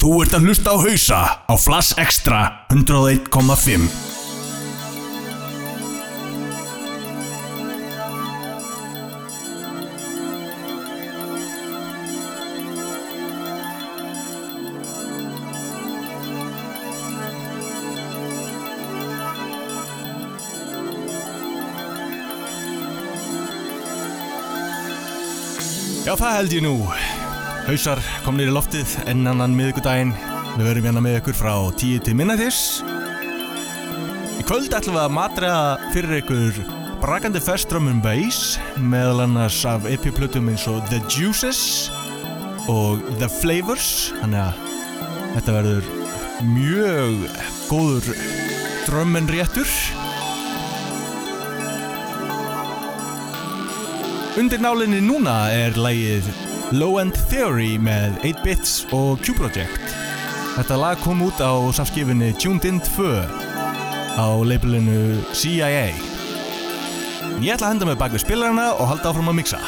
Þú ert að hlusta á hausa á Flass Extra 101,5 Já, það held ég nú. Hausar komnir í loftið enn annan miðugudaginn. Við verum hérna með ykkur frá 10 til minnatis. Í kvöld ætlum við að matræða fyrir ykkur brakandi festrum bass meðal annars af epiplutum eins og The Juices og The Flavors. Þannig að þetta verður mjög góður drömmen réttur. Undir nálinni núna er lægið Low End Theory með 8-Bits og Q-Project. Þetta lag kom út á samskifinni Tuned In 2 á labelinu CIA. Ég ætla að henda mig bak við spilarna og halda áfram að mixa.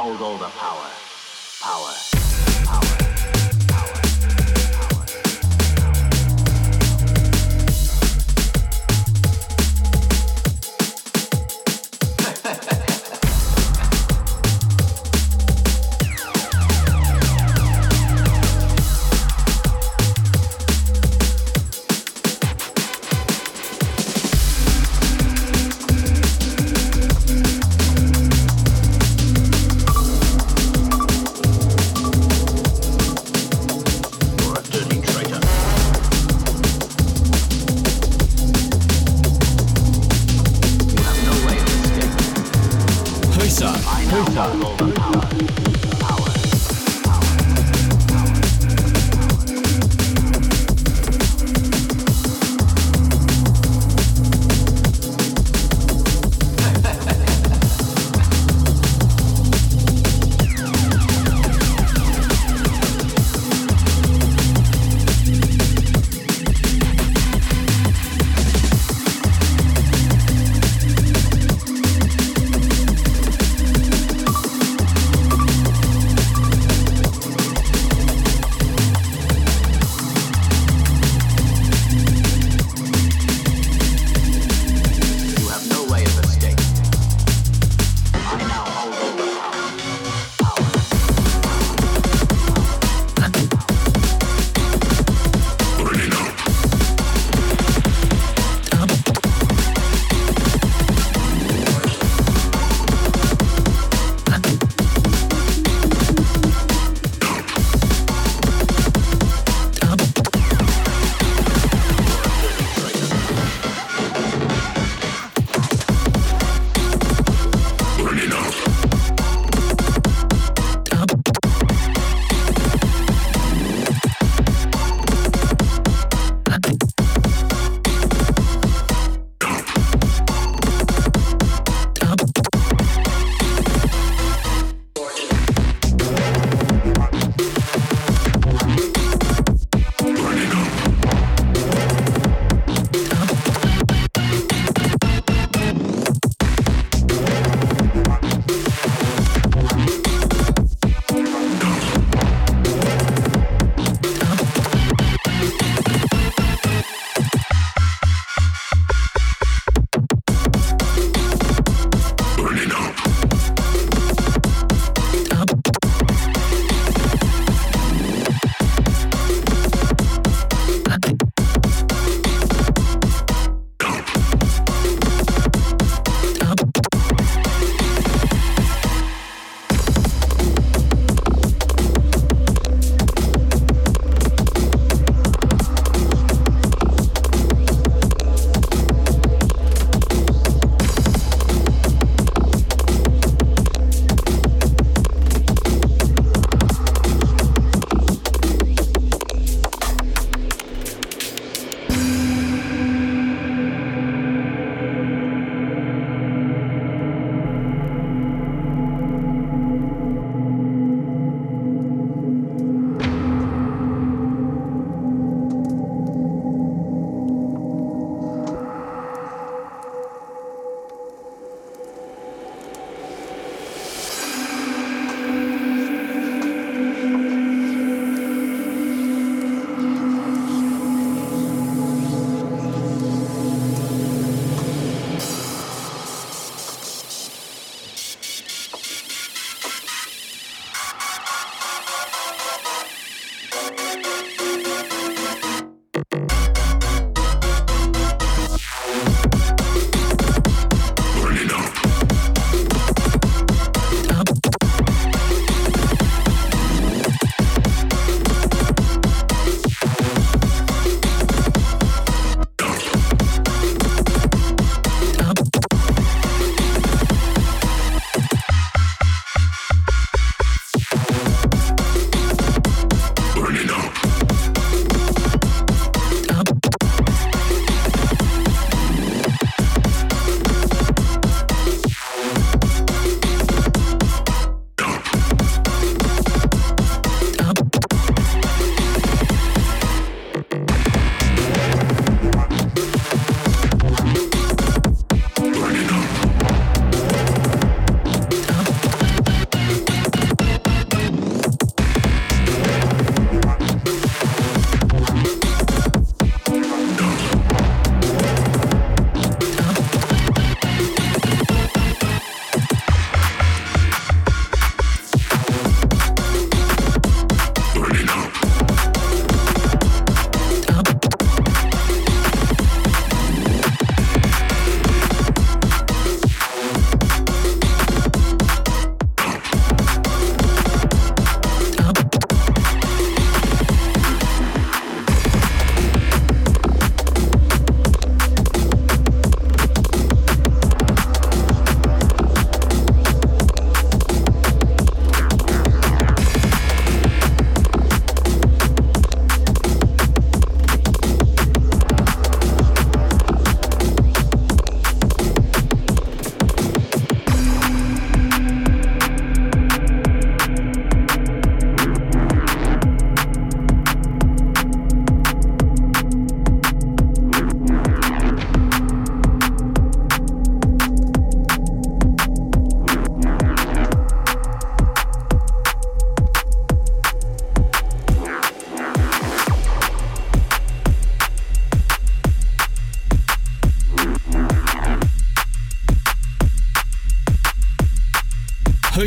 Oldu oldu.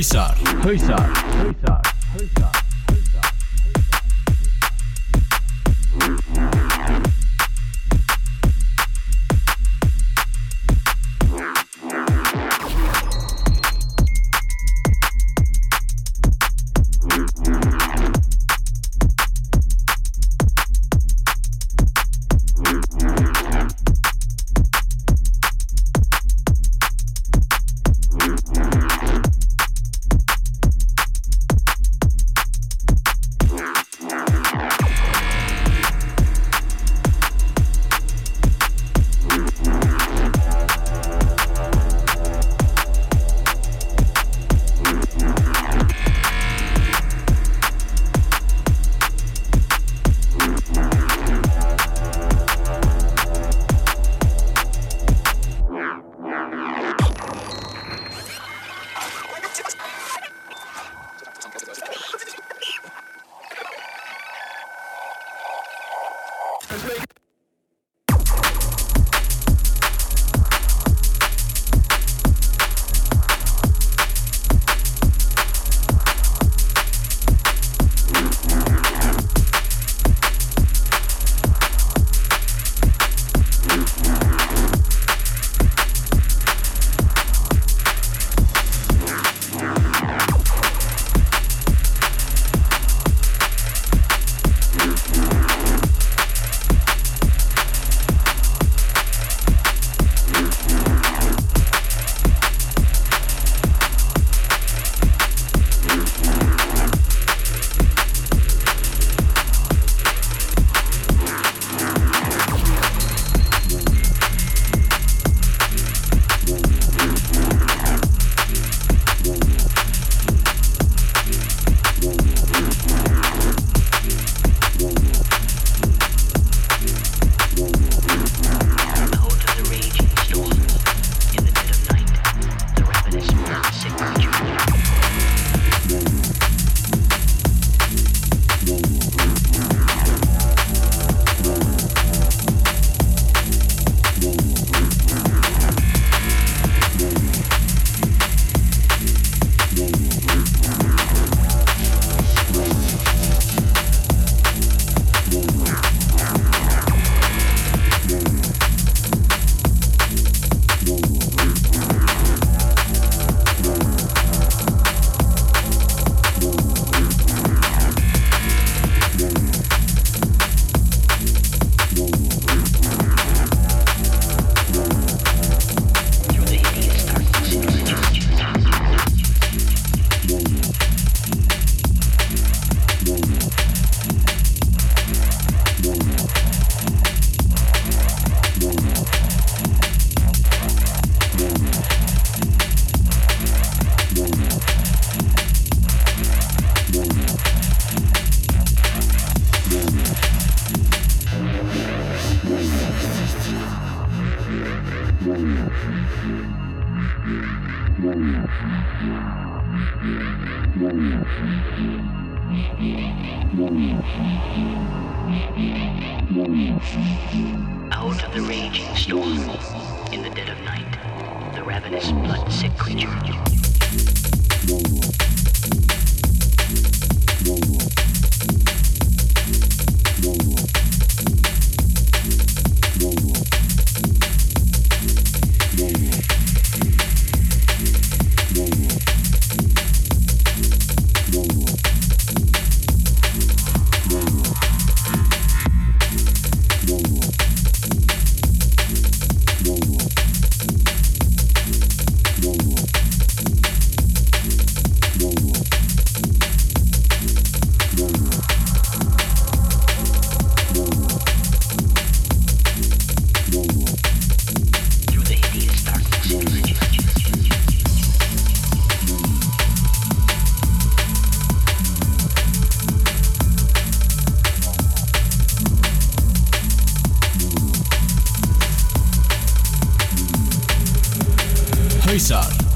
Hausar, hausar,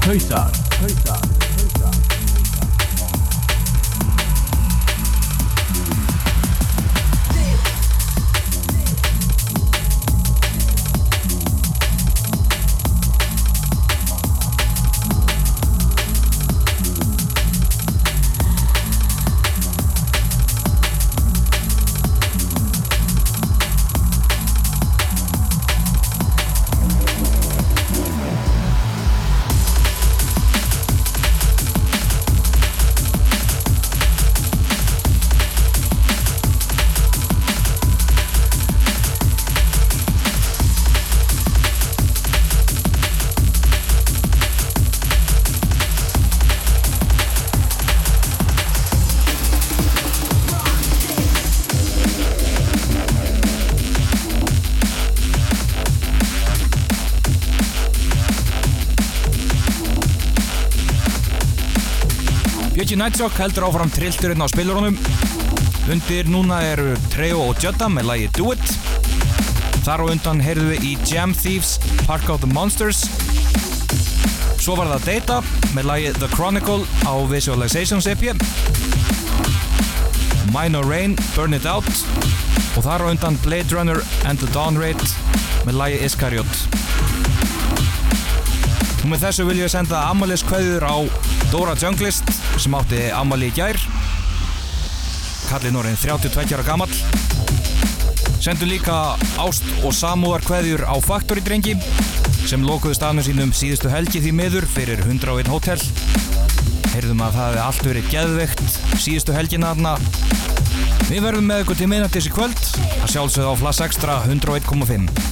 Kothar. Björki Nightshock heldur áfram trillturinn á spilurunum. Undir núna eru Treo og Jutta með lagi Do It. Þar og undan heyrðu við í Jam Thieves Park of the Monsters. Svo var það Data með lagi The Chronicle á Visualizations EP. Minor Rain, Burn It Out. Og þar og undan Blade Runner and the Dawn Raid með lagi Iskariot. Og með þessu vil ég senda ammaliðskveður á Dóra Junglist sem átti ammali í gær. Kallinn orðin 32 ára gammal. Sendum líka ást og samúðarkveðjur á Factory drengi sem lokuðu stafnum sínum síðustu helgi því miður fyrir 101 hótel. Heyrðum að það hefði allt verið geðveikt síðustu helgina þarna. Við verðum með ykkur til minnattis í kvöld að sjálfsögða á Flass Extra 101.5.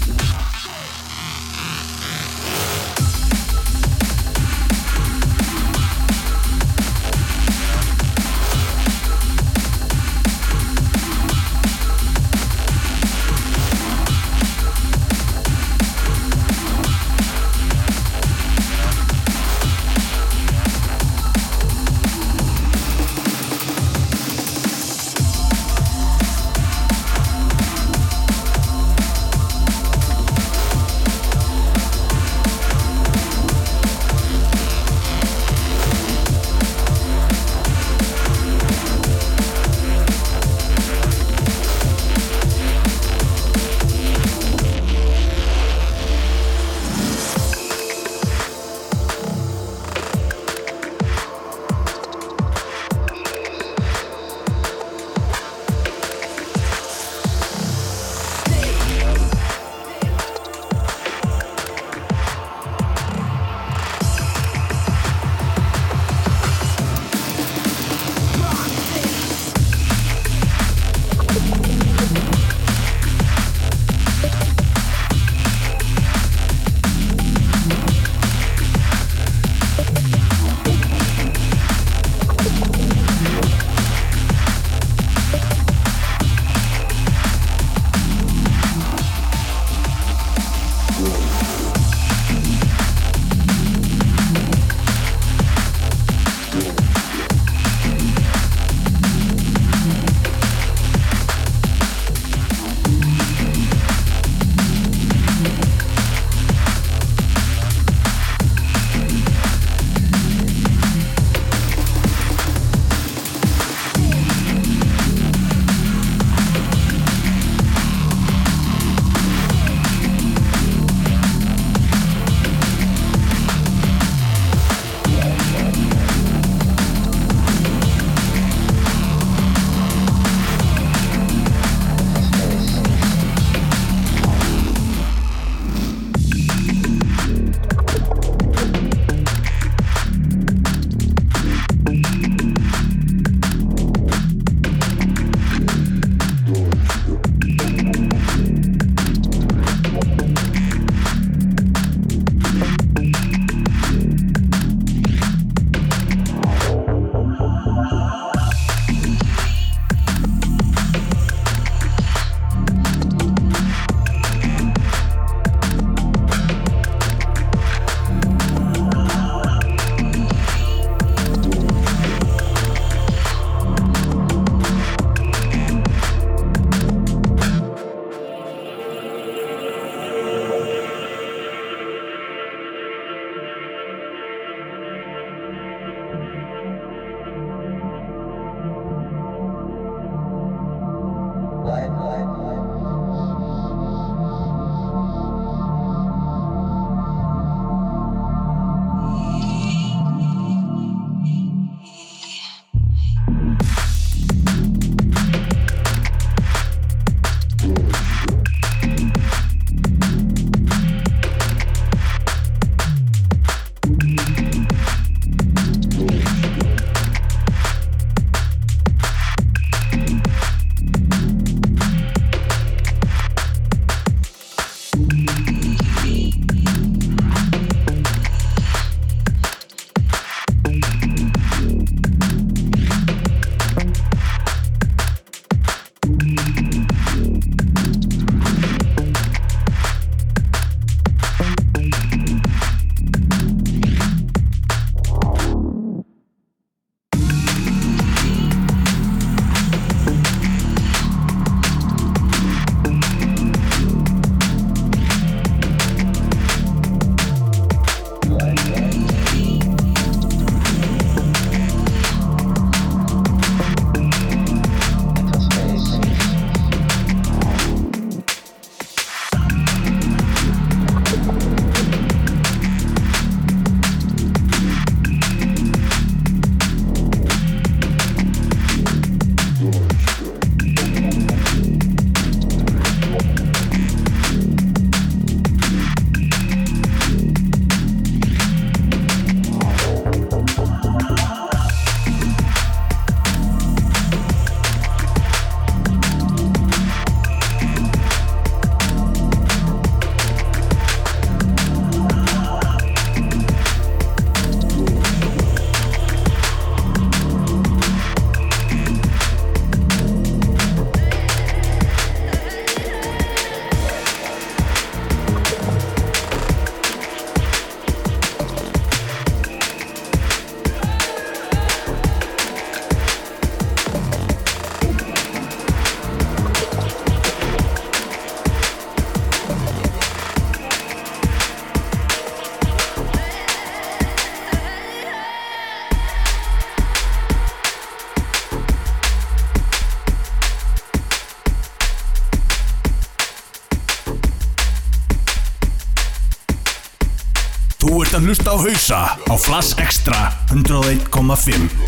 að hlusta á hausa á Flass Extra 101.5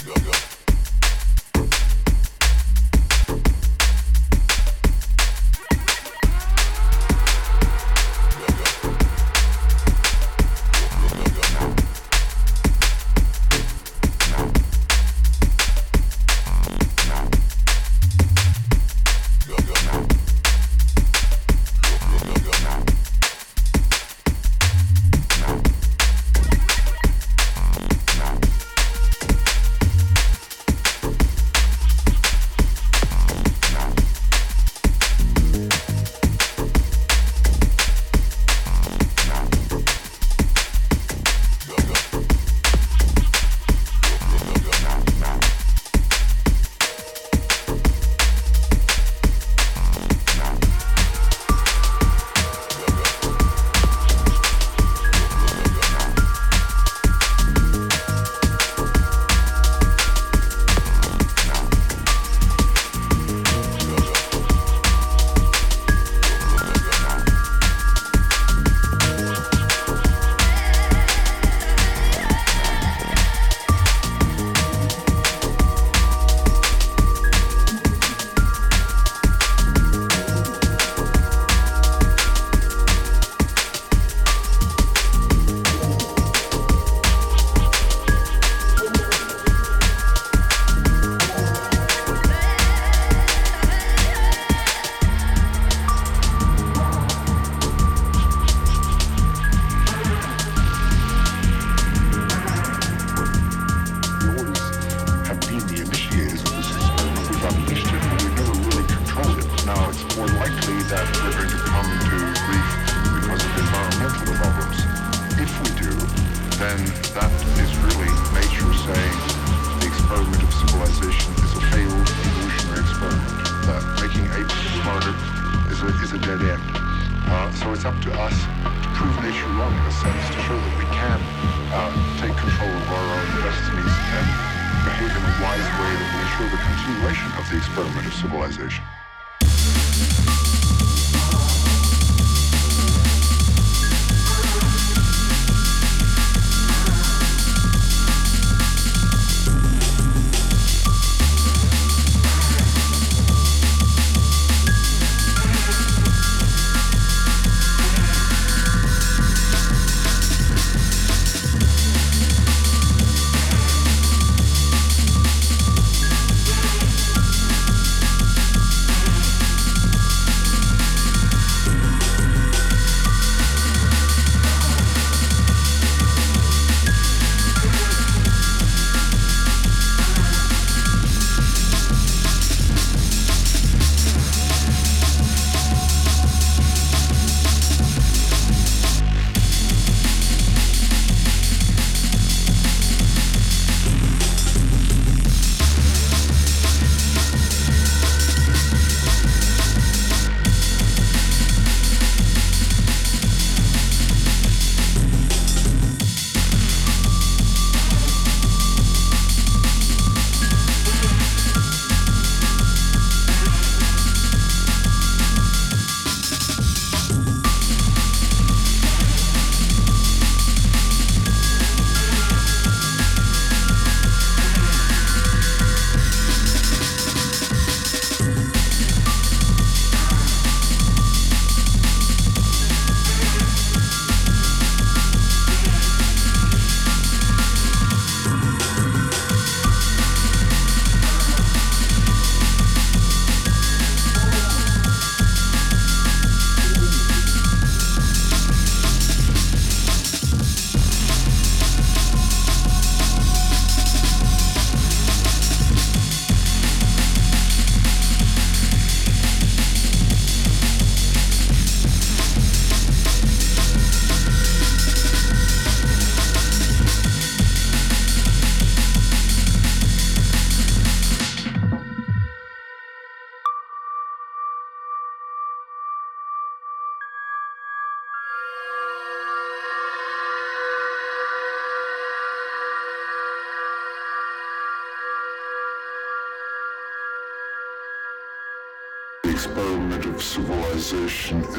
of the experiment of civilization.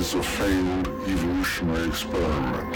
as a failed evolutionary experiment.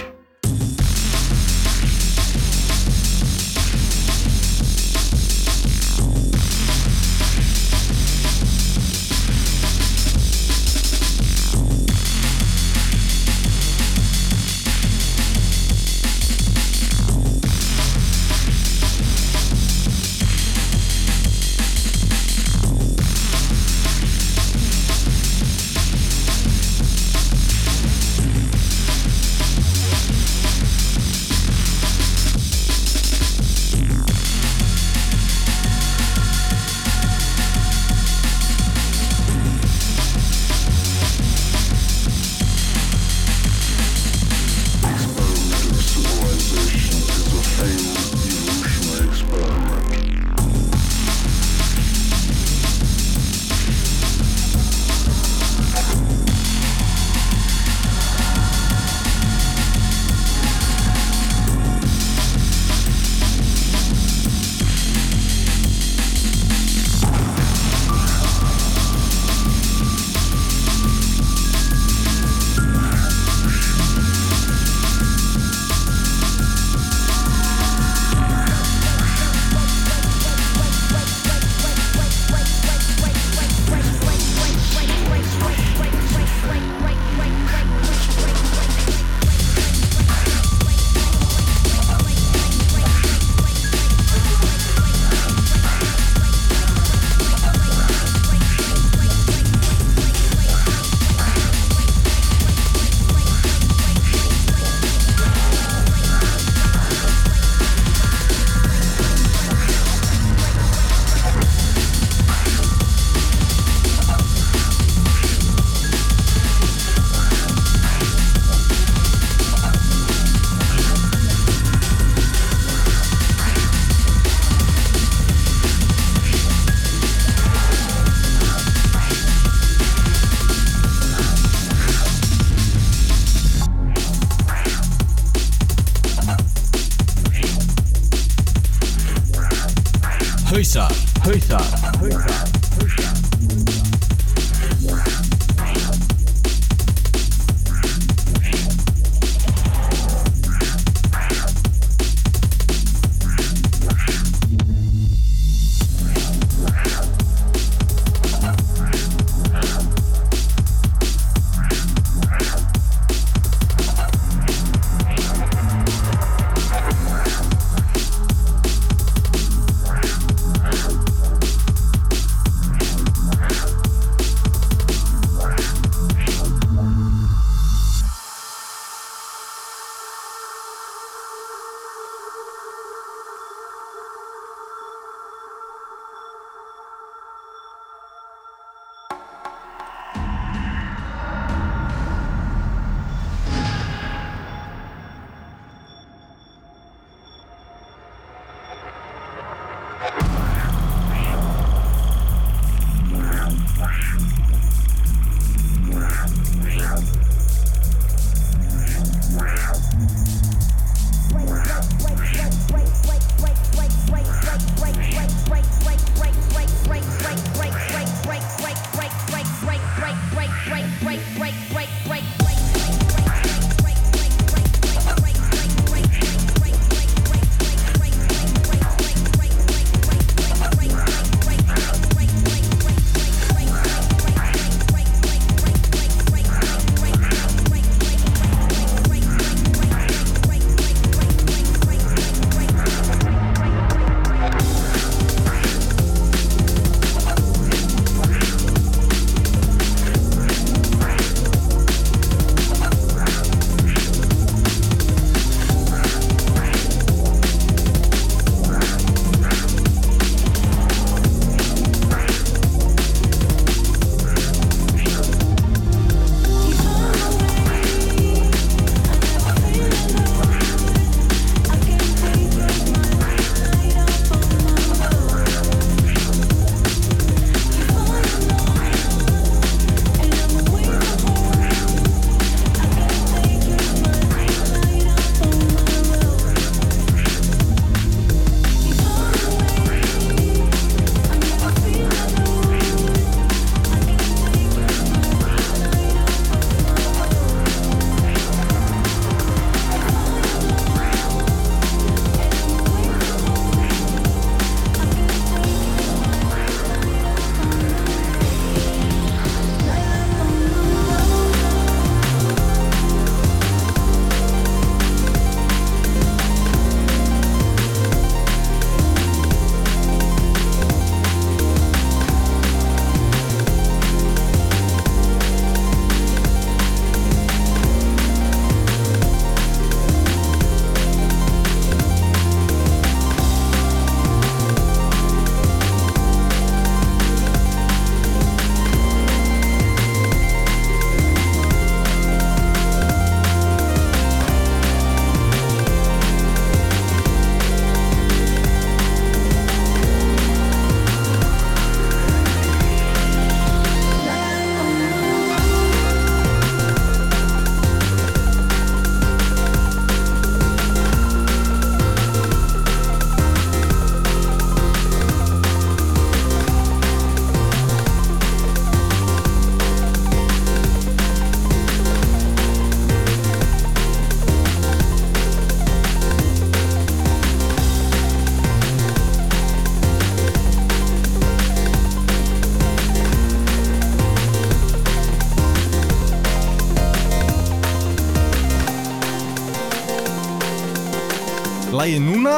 Lægið núna,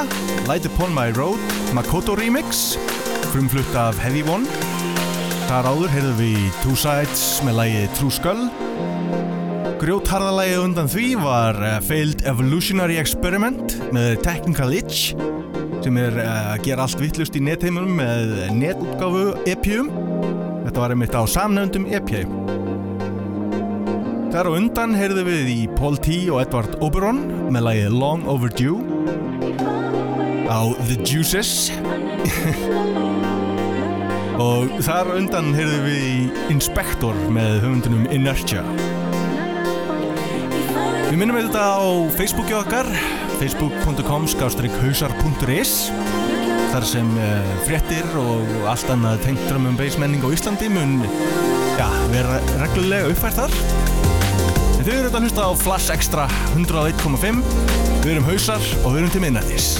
Light Upon My Road, Makoto Remix, frumflutt af Heavy One. Þar áður heyrðum við Two Sides með lægið True Skull. Grjótharðalægið undan því var uh, Failed Evolutionary Experiment með Technical Itch sem er uh, að gera allt vittlust í netheimunum með netútgáfu EPUM. Þetta var einmitt á samnöndum EP. Þar á undan heyrðum við í Paul T. og Edward Oberon með lægið Long Overdue á The Juices og þar undan heyrðum við í Inspector með höfundunum Inertia Við minnum þetta á Facebooki okkar facebook.com hausar.is þar sem uh, fréttir og allt annað tengt drömmum bassmenning á Íslandi mun ja, vera reglulega uppfært þar. En þau eru þetta að hlusta á Flash Extra 101.5, við erum hausar og við erum til minnættis.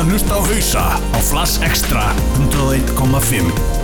Að hlusta á hausa á Flash Extra 101.5.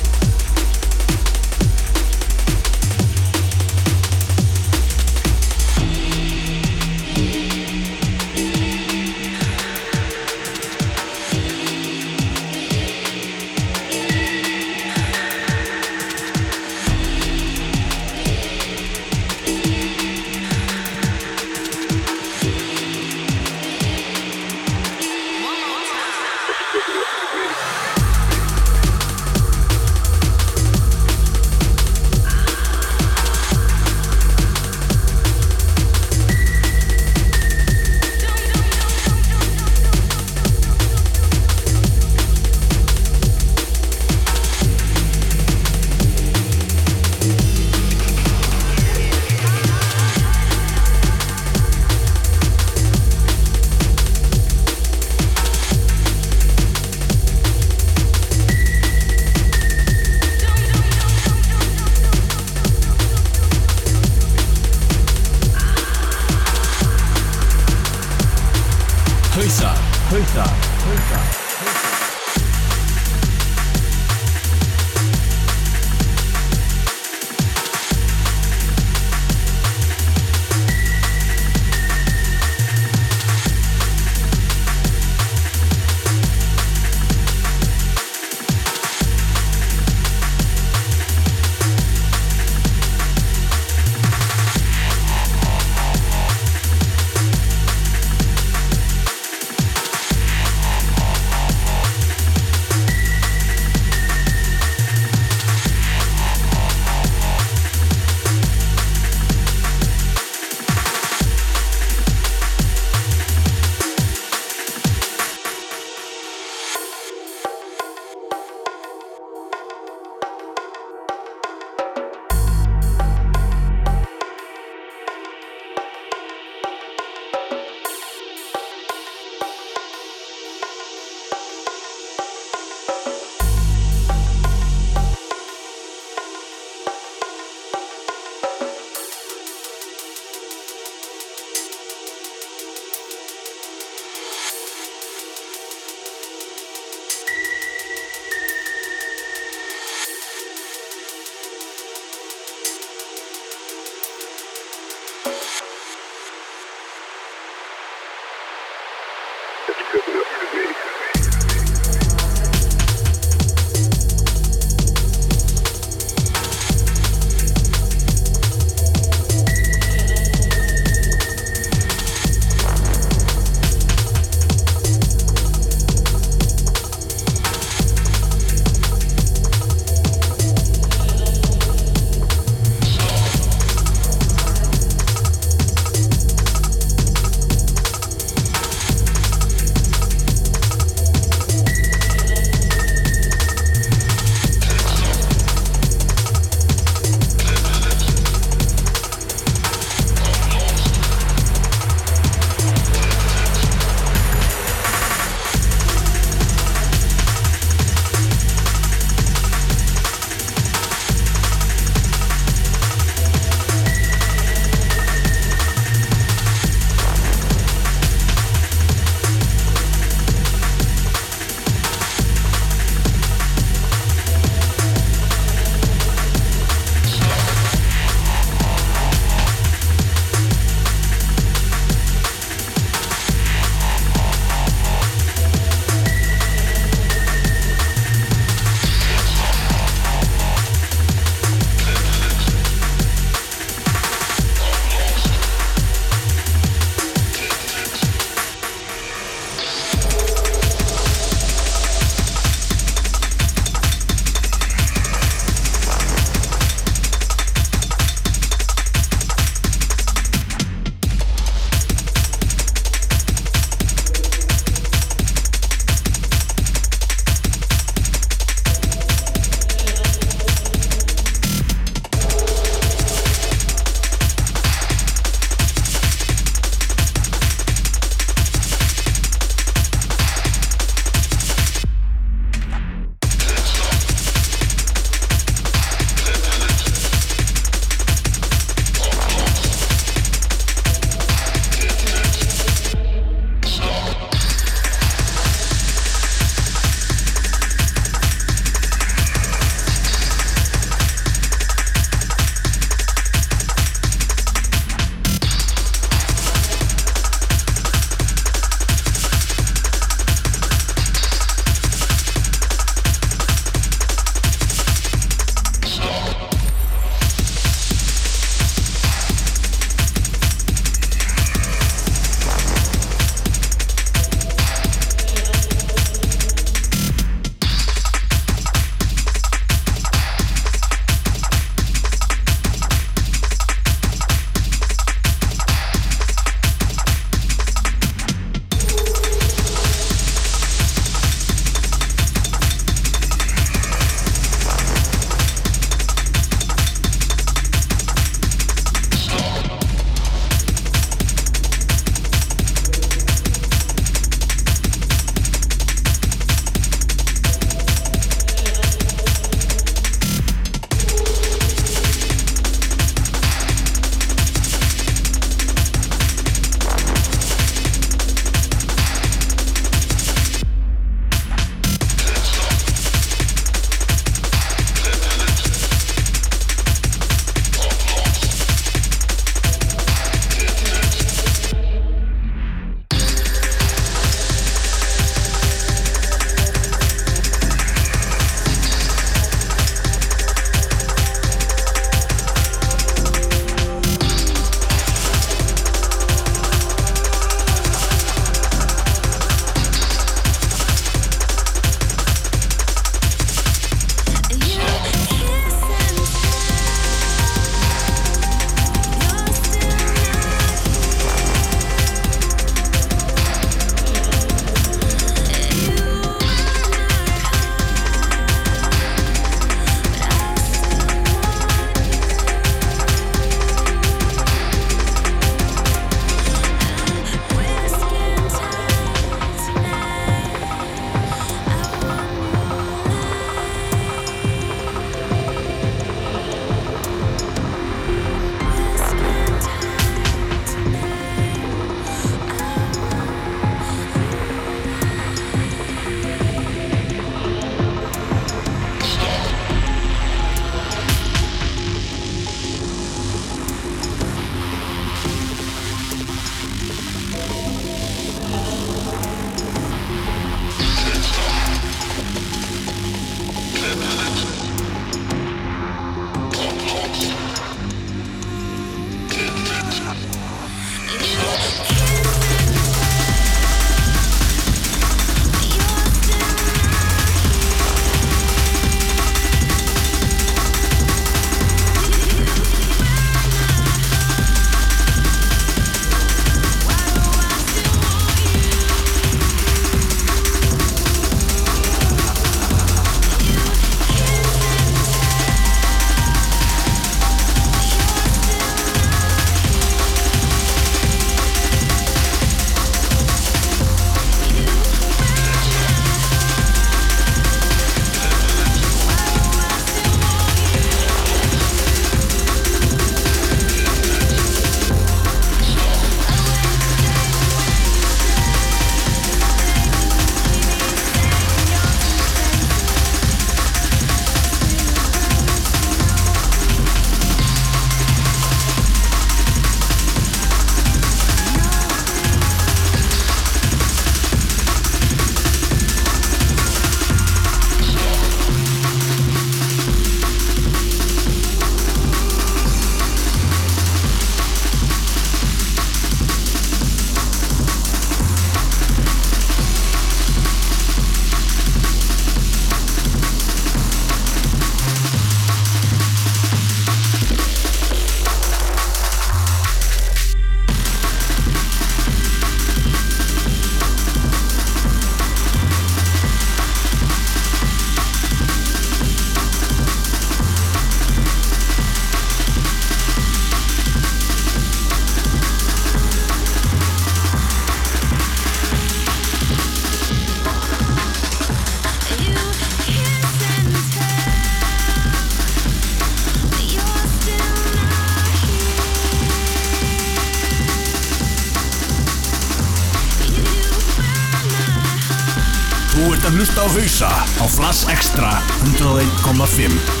hausa á Flass Extra 101,5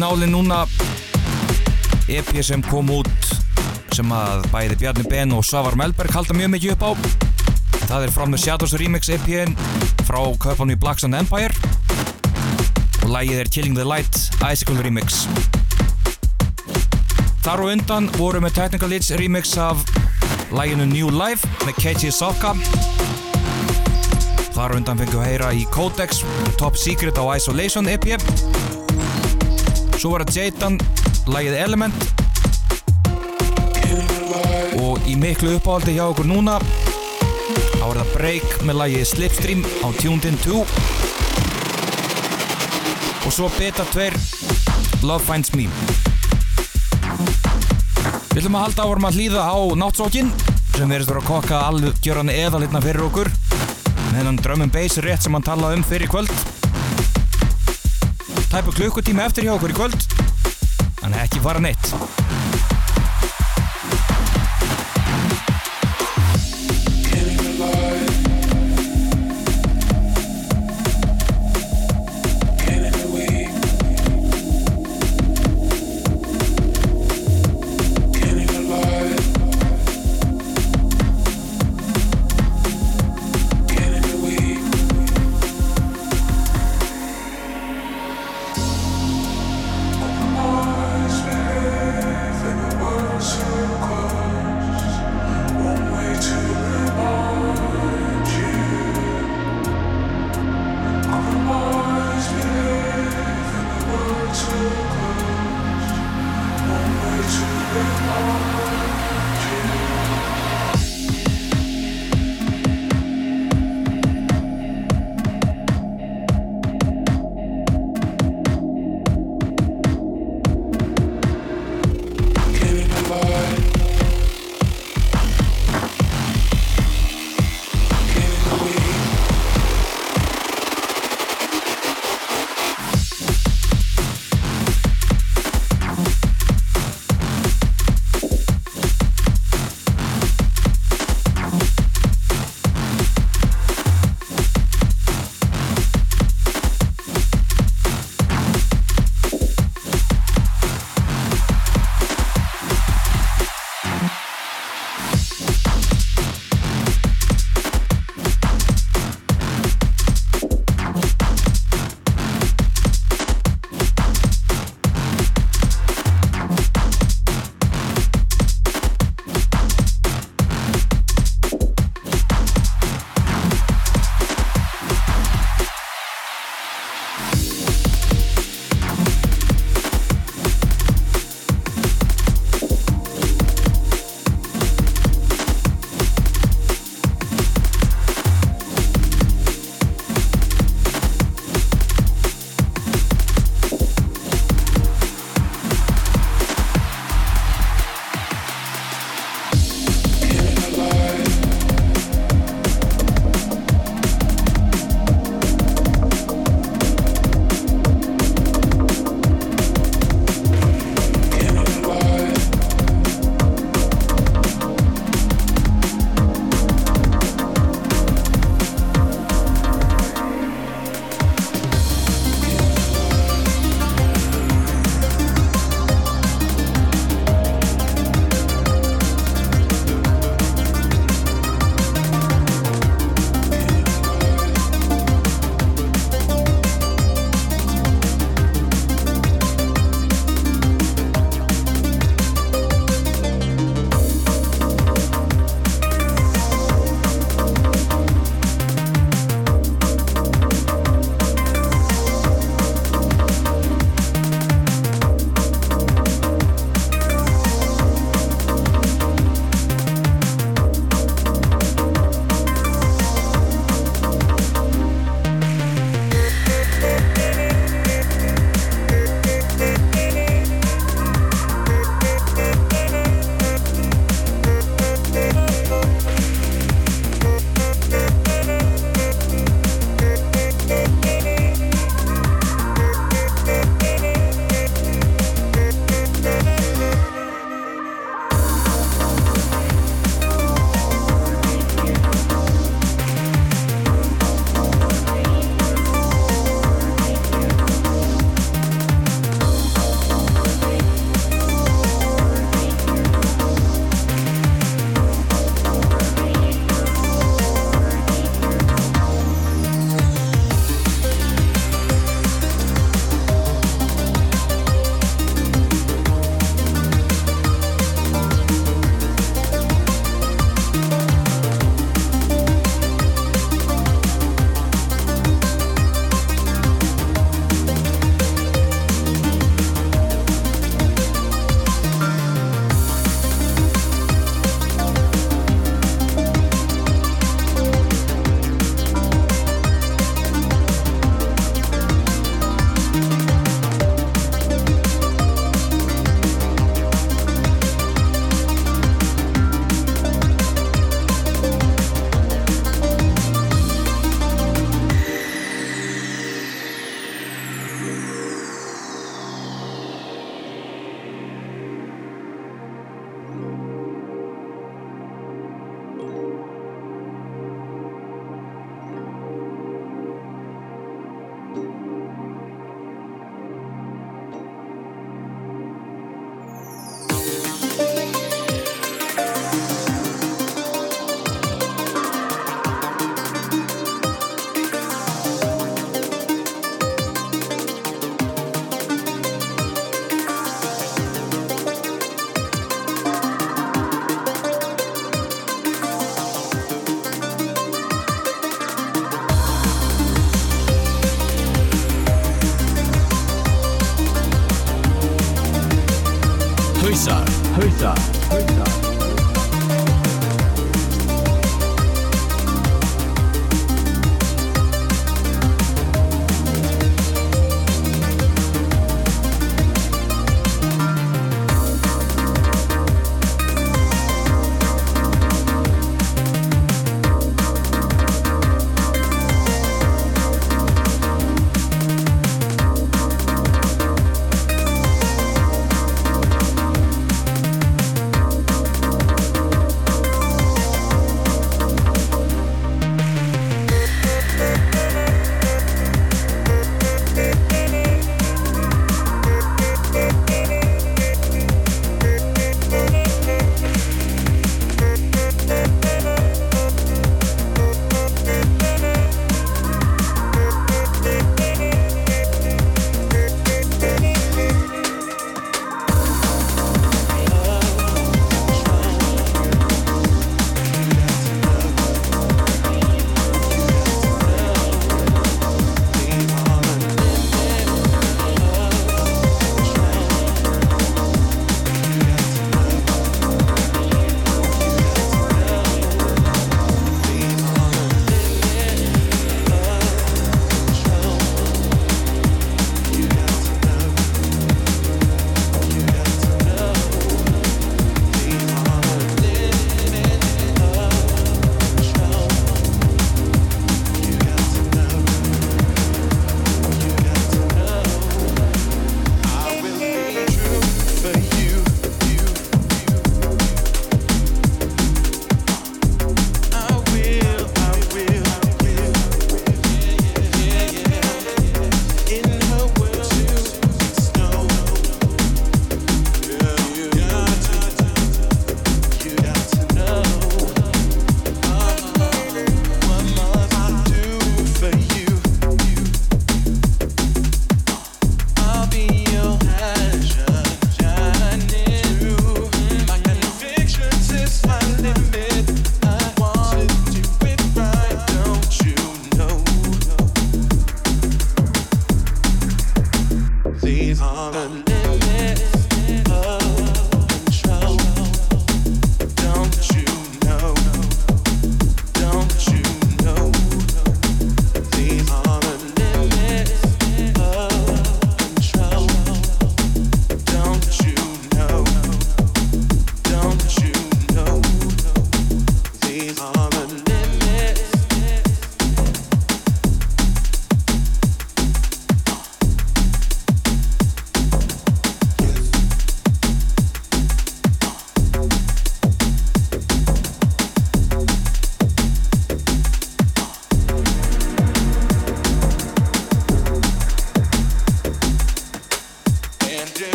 Undir nálinn núna EP sem kom út sem að bæði Bjarni Ben og Svavar Melberg halda mjög mikið upp á. Það er From the Shadows Remix EP-in frá Köpunni Black Sun Empire. Og lagið er Killing the Light Icicle Remix. Þar og undan voru með Technical Hits remix af laginu New Life með Keiji Soka Þar og undan fengið að heyra í Codex Top Secret á Isolation EP Svo var það Jaydan, lagið Element. Og í miklu uppáhaldi hjá okkur núna þá er það Break með lagið Slipstream á Tuned In 2 og svo Beta 2 Love Finds Me. Við ætlum að halda ávarum að hlýða á náttsókin sem verðist vera að kokka algjöran eðalitna fyrir okkur með hennan drömmum bass rétt sem hann talaði um fyrir kvöld tæpu klukkutíma eftir hjá okkur í kvöld. En ekki fara neitt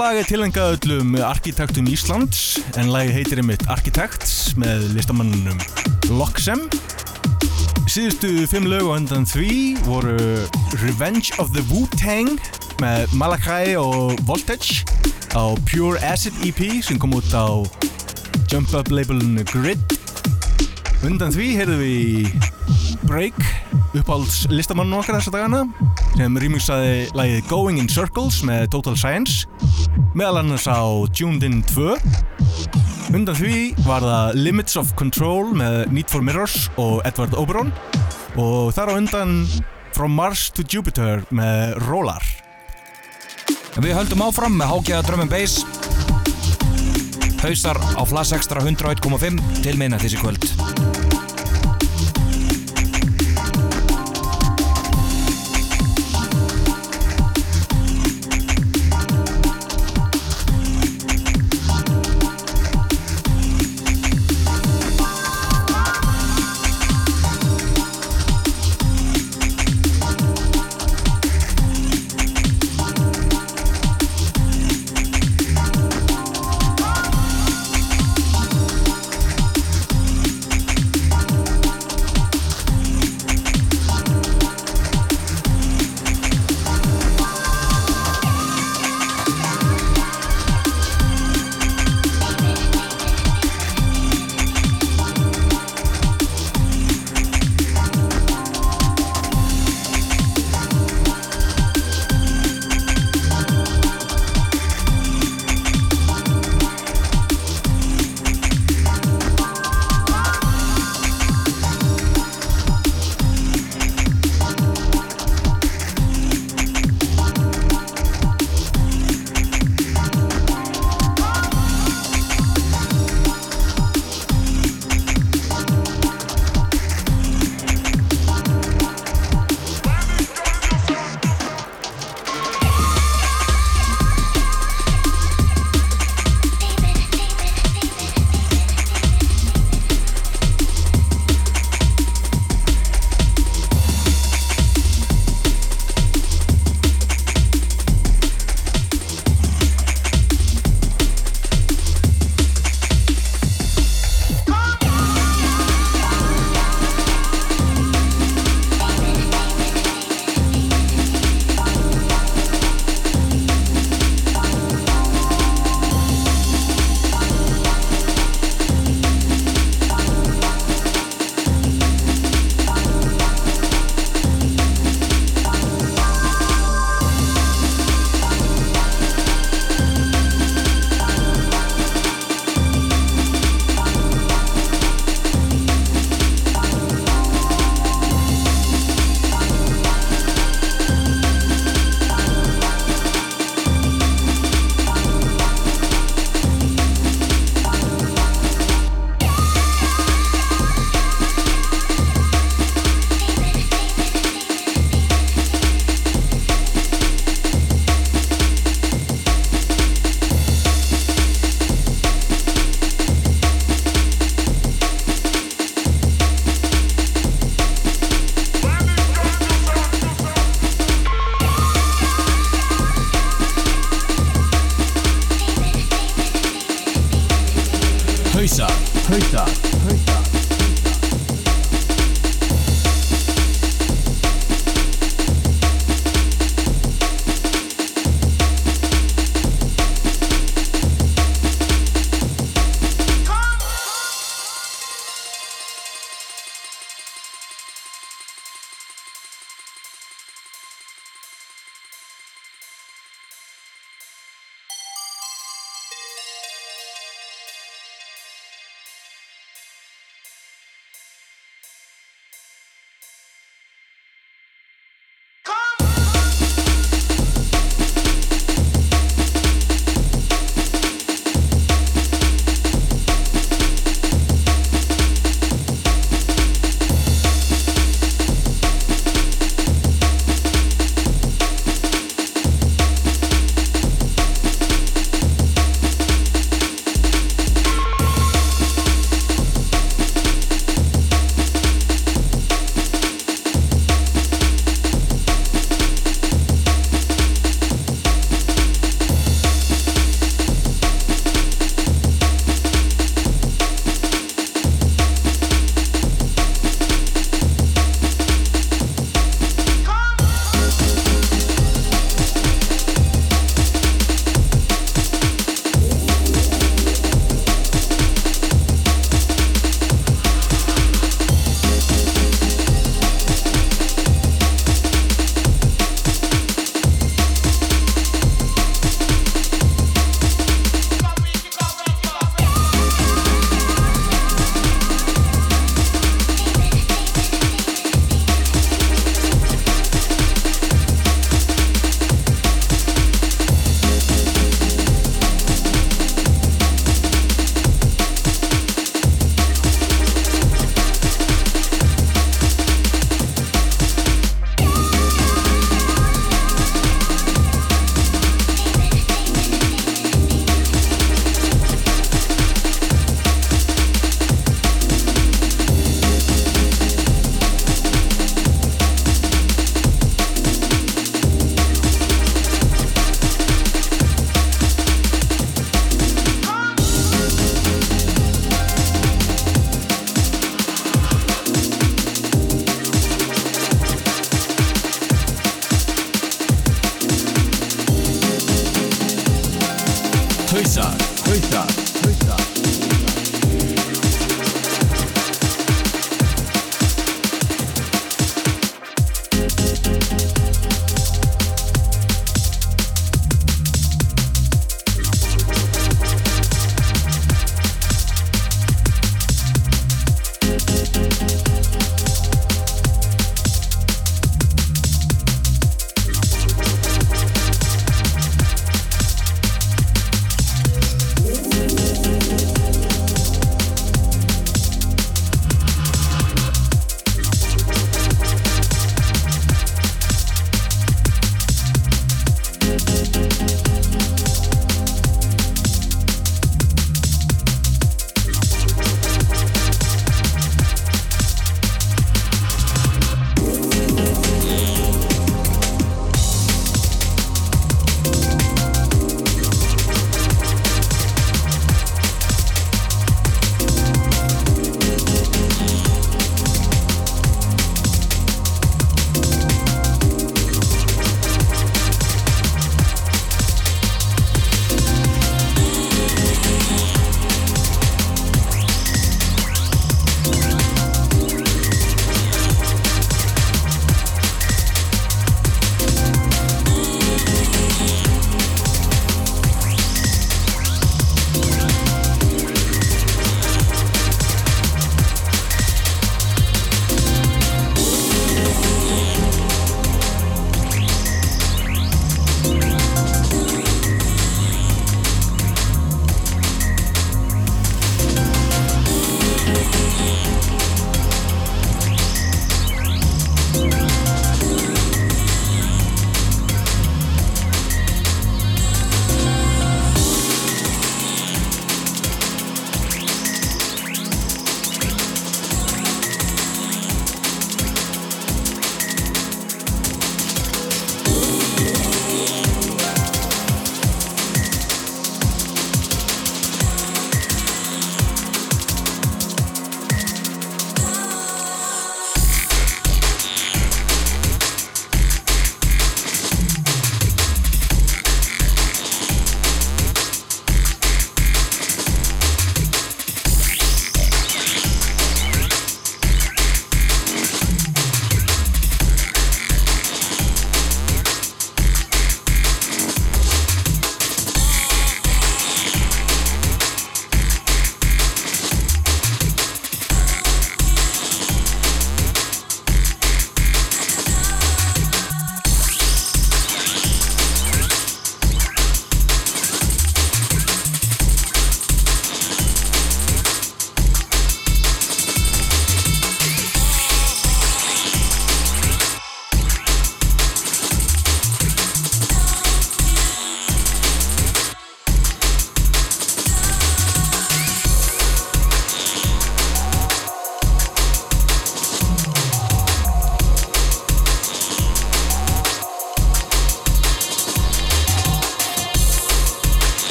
lag er tilengað öllum arkitektum Íslands en lagi heitir einmitt Architects með listamannunum Loxem. Síðustu fimm lög og undan því voru Revenge of the Wu-Tang með Malachi og Voltage á Pure Acid EP sem kom út á Jump Up labelinu Grid. Undan því heyrðum við Break uppáhalds listamann okkar þessa dagana sem remixaði lagið Going in Circles með Total Science meðal annars á Tuned In 2 undan því var það Limits of Control með Need for Mirrors og Edward Oberon. Og þar á undan From Mars to Jupiter með Rolar. Við höldum áfram með hákjæða drum and bass. Hausar á Flash Extra 101.5 til meina þessi kvöld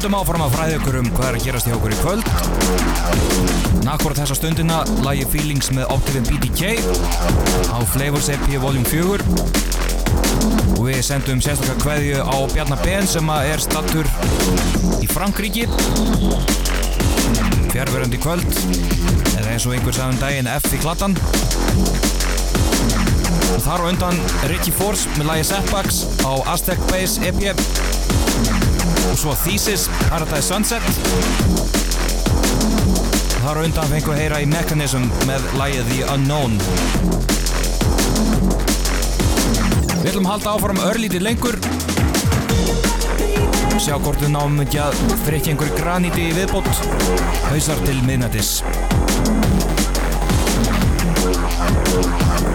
höldum áfram að fræða ykkur um hvað er að gerast hjá okkur í kvöld. Nakkur þessa stundina lagi Feelings með Optivin BDK á Flavors EP Vol. 4 og við sendum sérstaklega hverju á Bjarnar Ben sem er stattur í Frankríki fjárverðandi kvöld eða eins og einhver sagðum daginn F í klattan og þar á undan Ricky Force með lagi Setbacks á Aztec Base EP og svo Thesis, Paradise Sunset. Þar undan fengum við heyra í Mechanism með lægið The Unknown. Við ætlum að halda áfram örlítið lengur. Sjá hvort við náum ekki að frikja einhver graníti í viðbót. Hausar til miðnættis.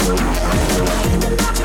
We'll be right back.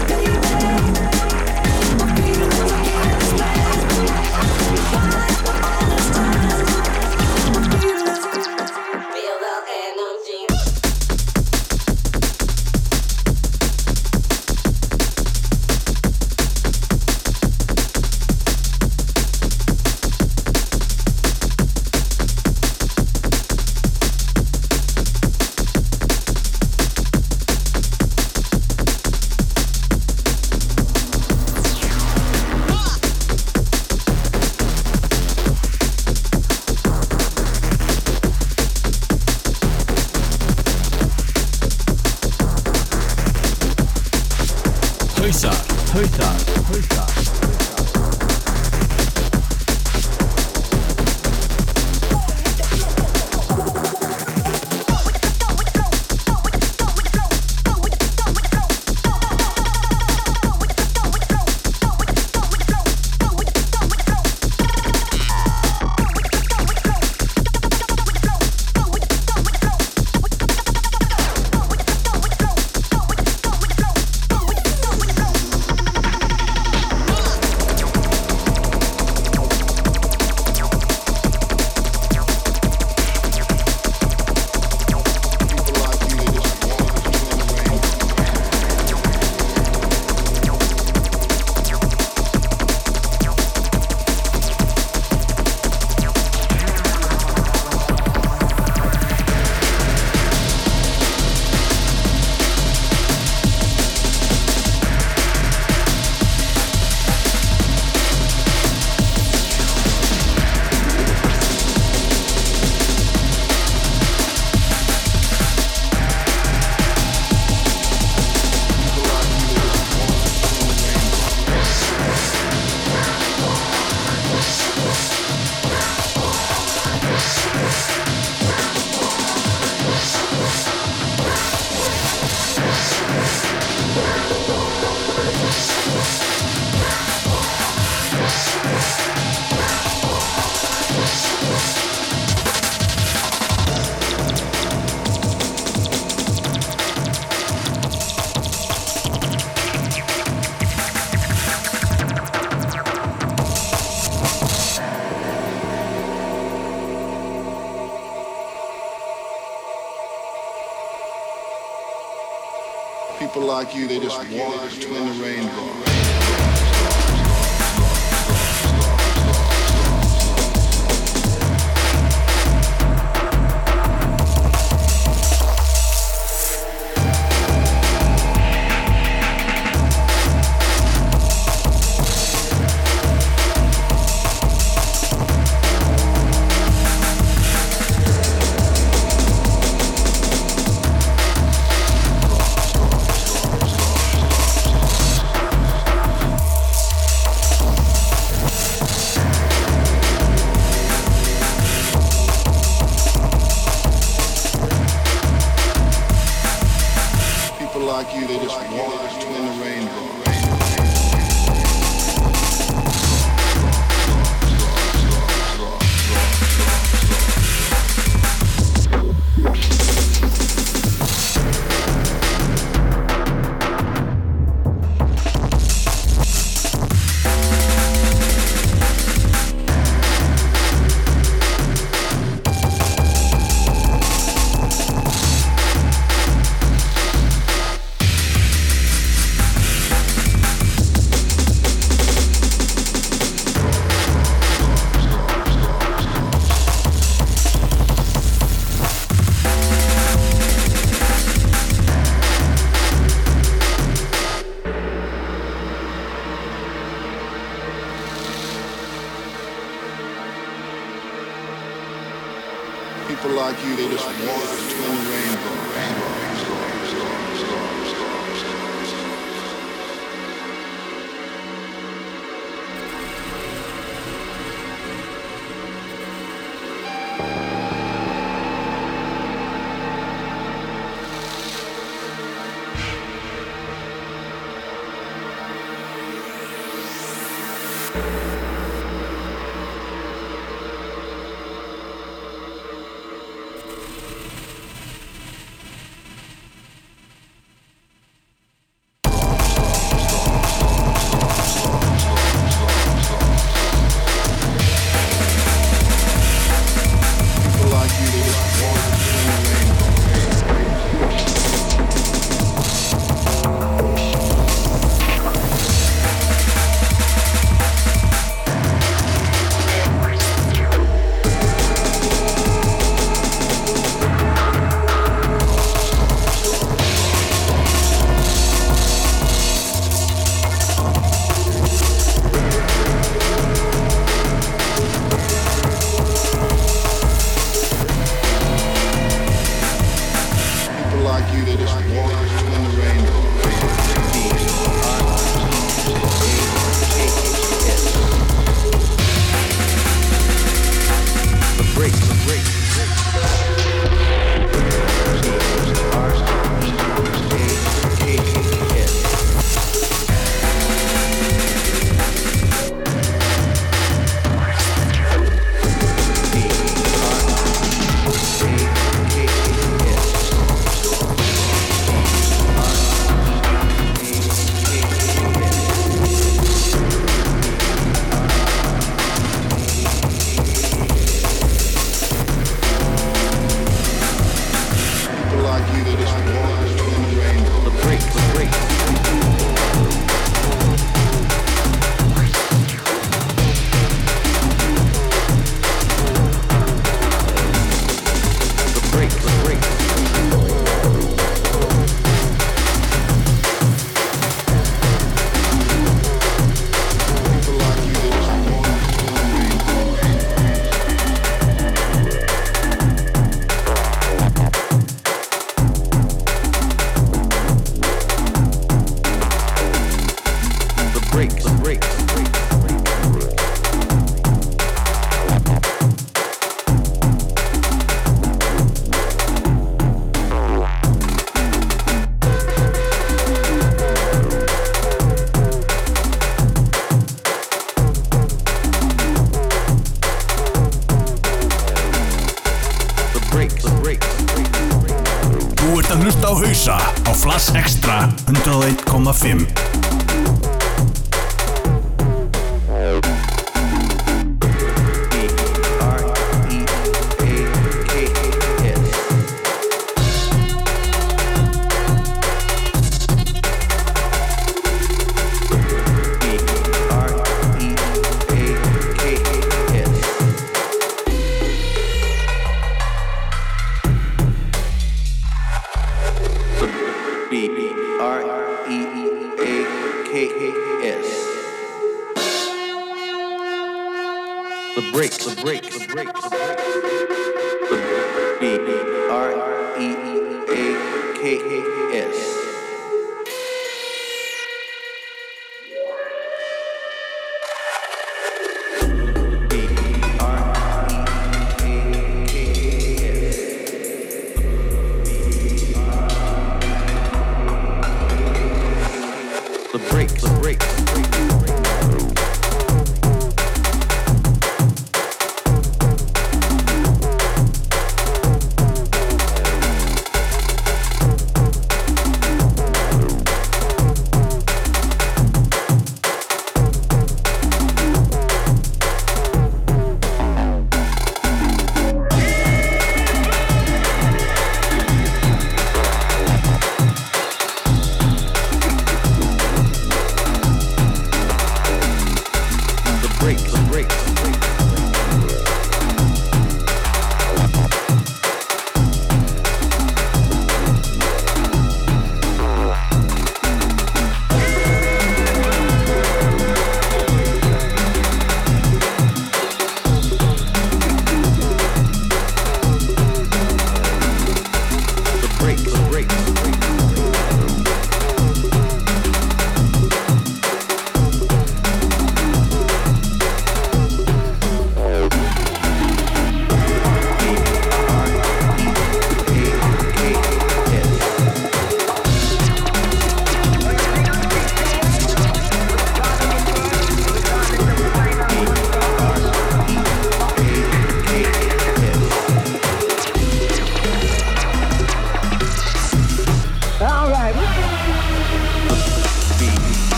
The break, the break,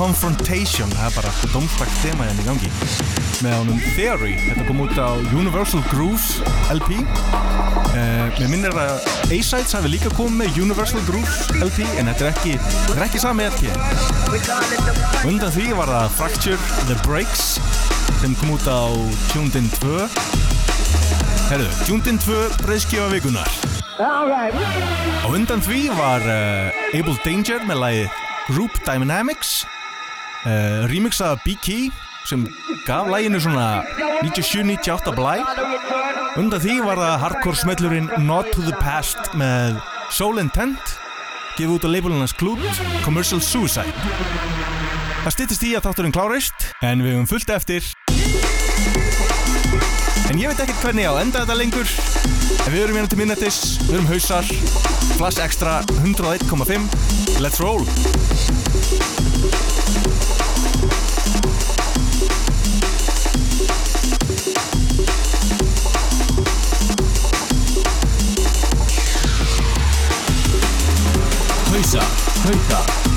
Confrontation Það er bara domstakt þema hérna í gangi. Með honum Theory Þetta kom út á Universal Grooves LP uh, Mér minnir að A-Sides hafi líka komið með Universal Grooves LP en þetta er ekki, þetta er ekki sami LP Undan því var það Fracture The Breaks sem kom út á Tuned In 2 Herðu, Tuned In 2 breyðskjöfa vikunar Á undan því var uh, Able Danger með lagi Group Dynamics uh, remix af B-Key sem gaf laginu svona 97-98 blæ. Undan því var það hardcore smellurinn Not to the Past með Soul Intent gefið út á labelunars klút Commercial Suicide. Það styttist í að þátturinn kláraust en við höfum fullt eftir. En ég veit ekkert hvernig ég á að enda þetta lengur En við erum hérna til minnetis, við erum hausar Flash Extra 101.5 Let's roll Hausa,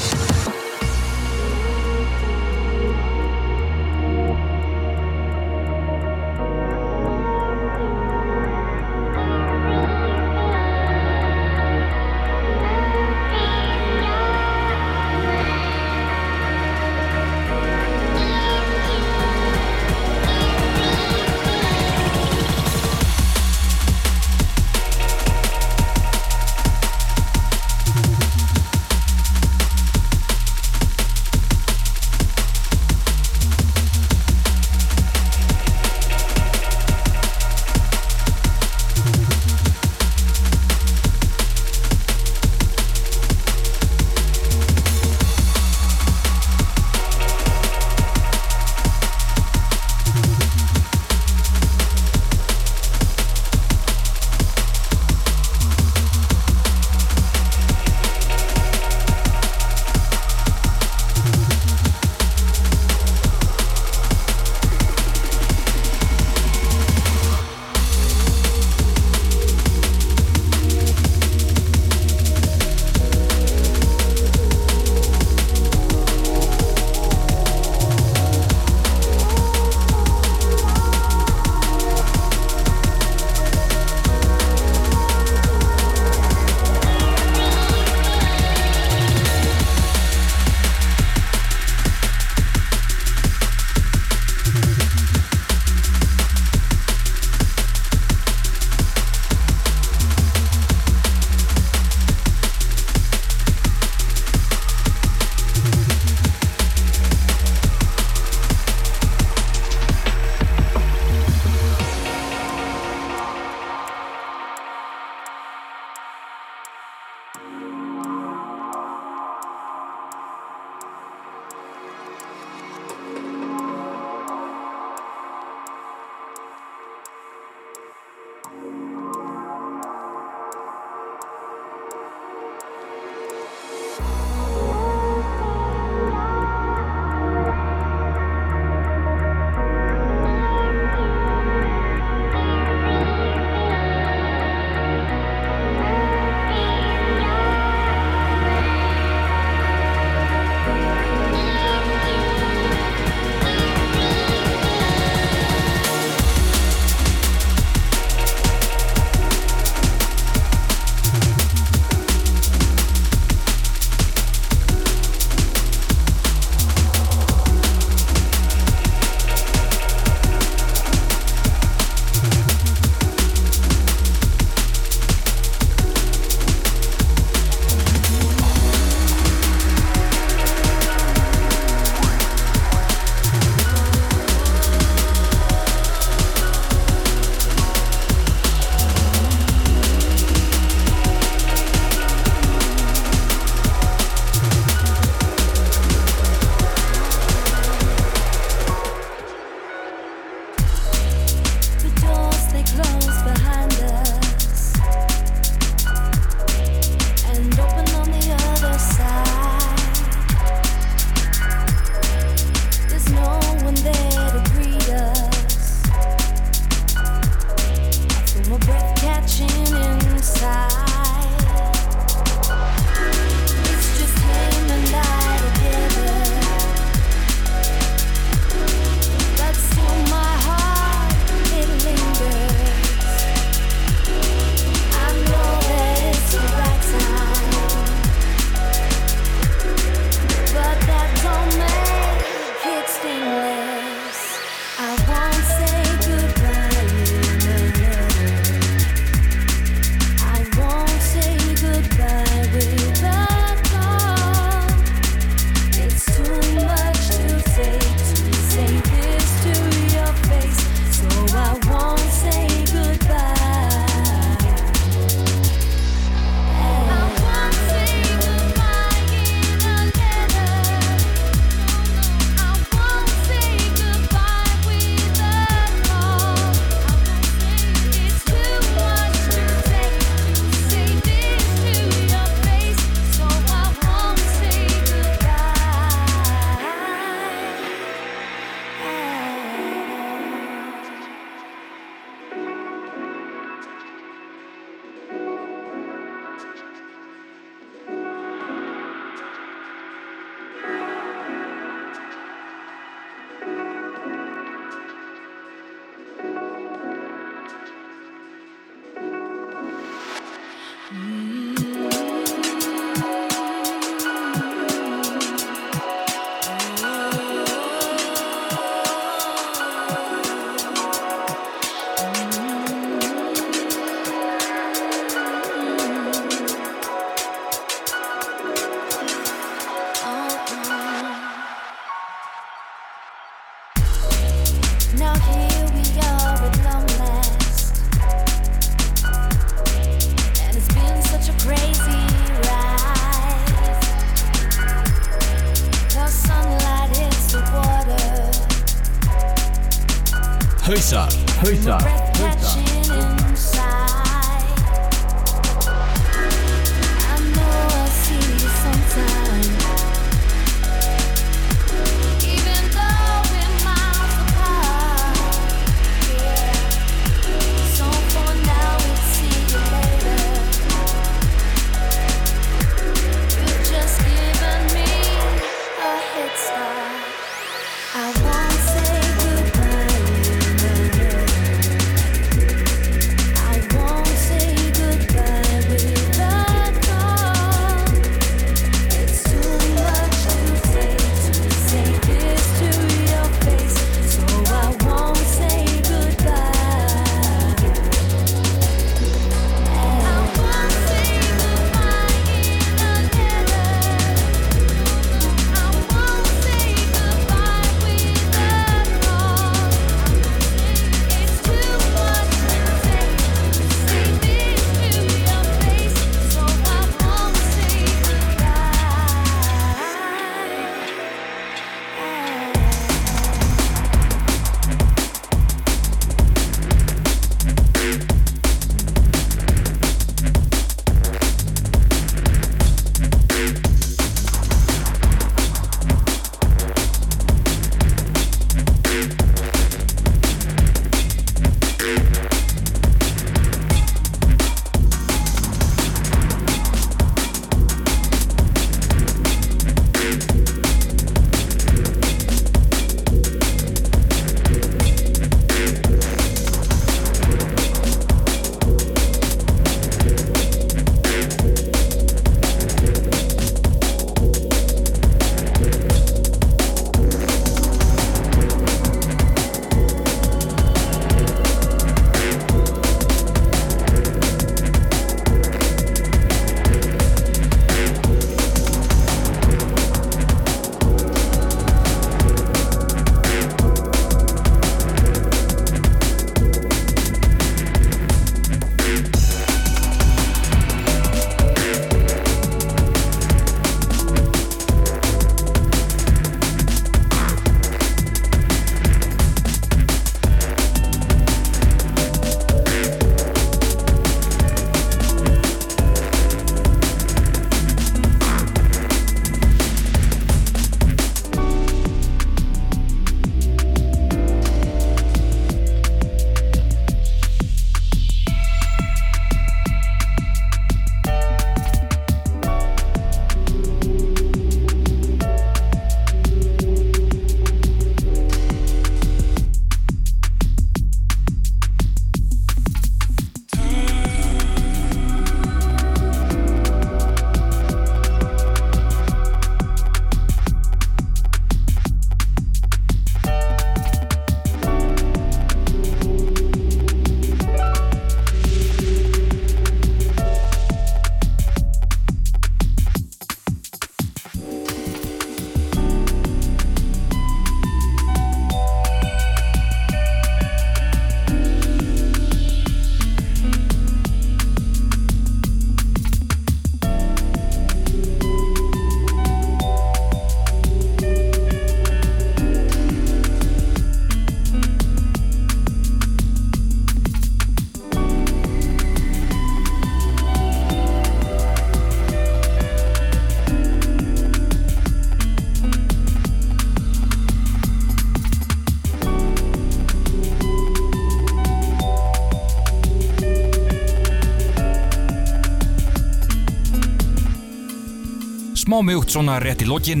Smá mjúkt svona rétt í lokin.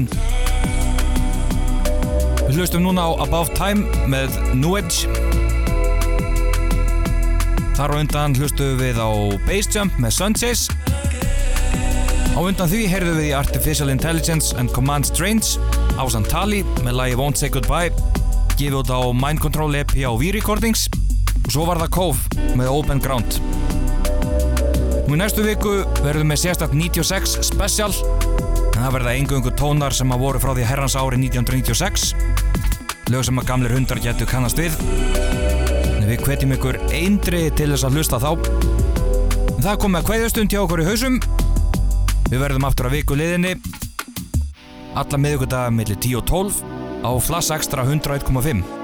Við hlustum núna á Above Time með New Age. Þar á undan hlustum við á Bass Jump með Sunchase. Á undan því heyrðum við í Artificial Intelligence and Command Strange á Santali með lagi Won't Say Goodbye gefið út á Mind Control EP á V-Recordings og svo var það Cove með Open Ground. Í næstu viku verðum við sérstætt 96 special það verða engungu tónar sem að voru frá því herrans ári 1996 lög sem að gamlir hundar getur kannast við. En við hvetjum ykkur eindri til þess að hlusta þá. En það kom með kveðjastund hjá okkur í hausum. Við verðum aftur að viku liðinni alla miðugudaga millir 10 og 12 á Flass Extra 101.5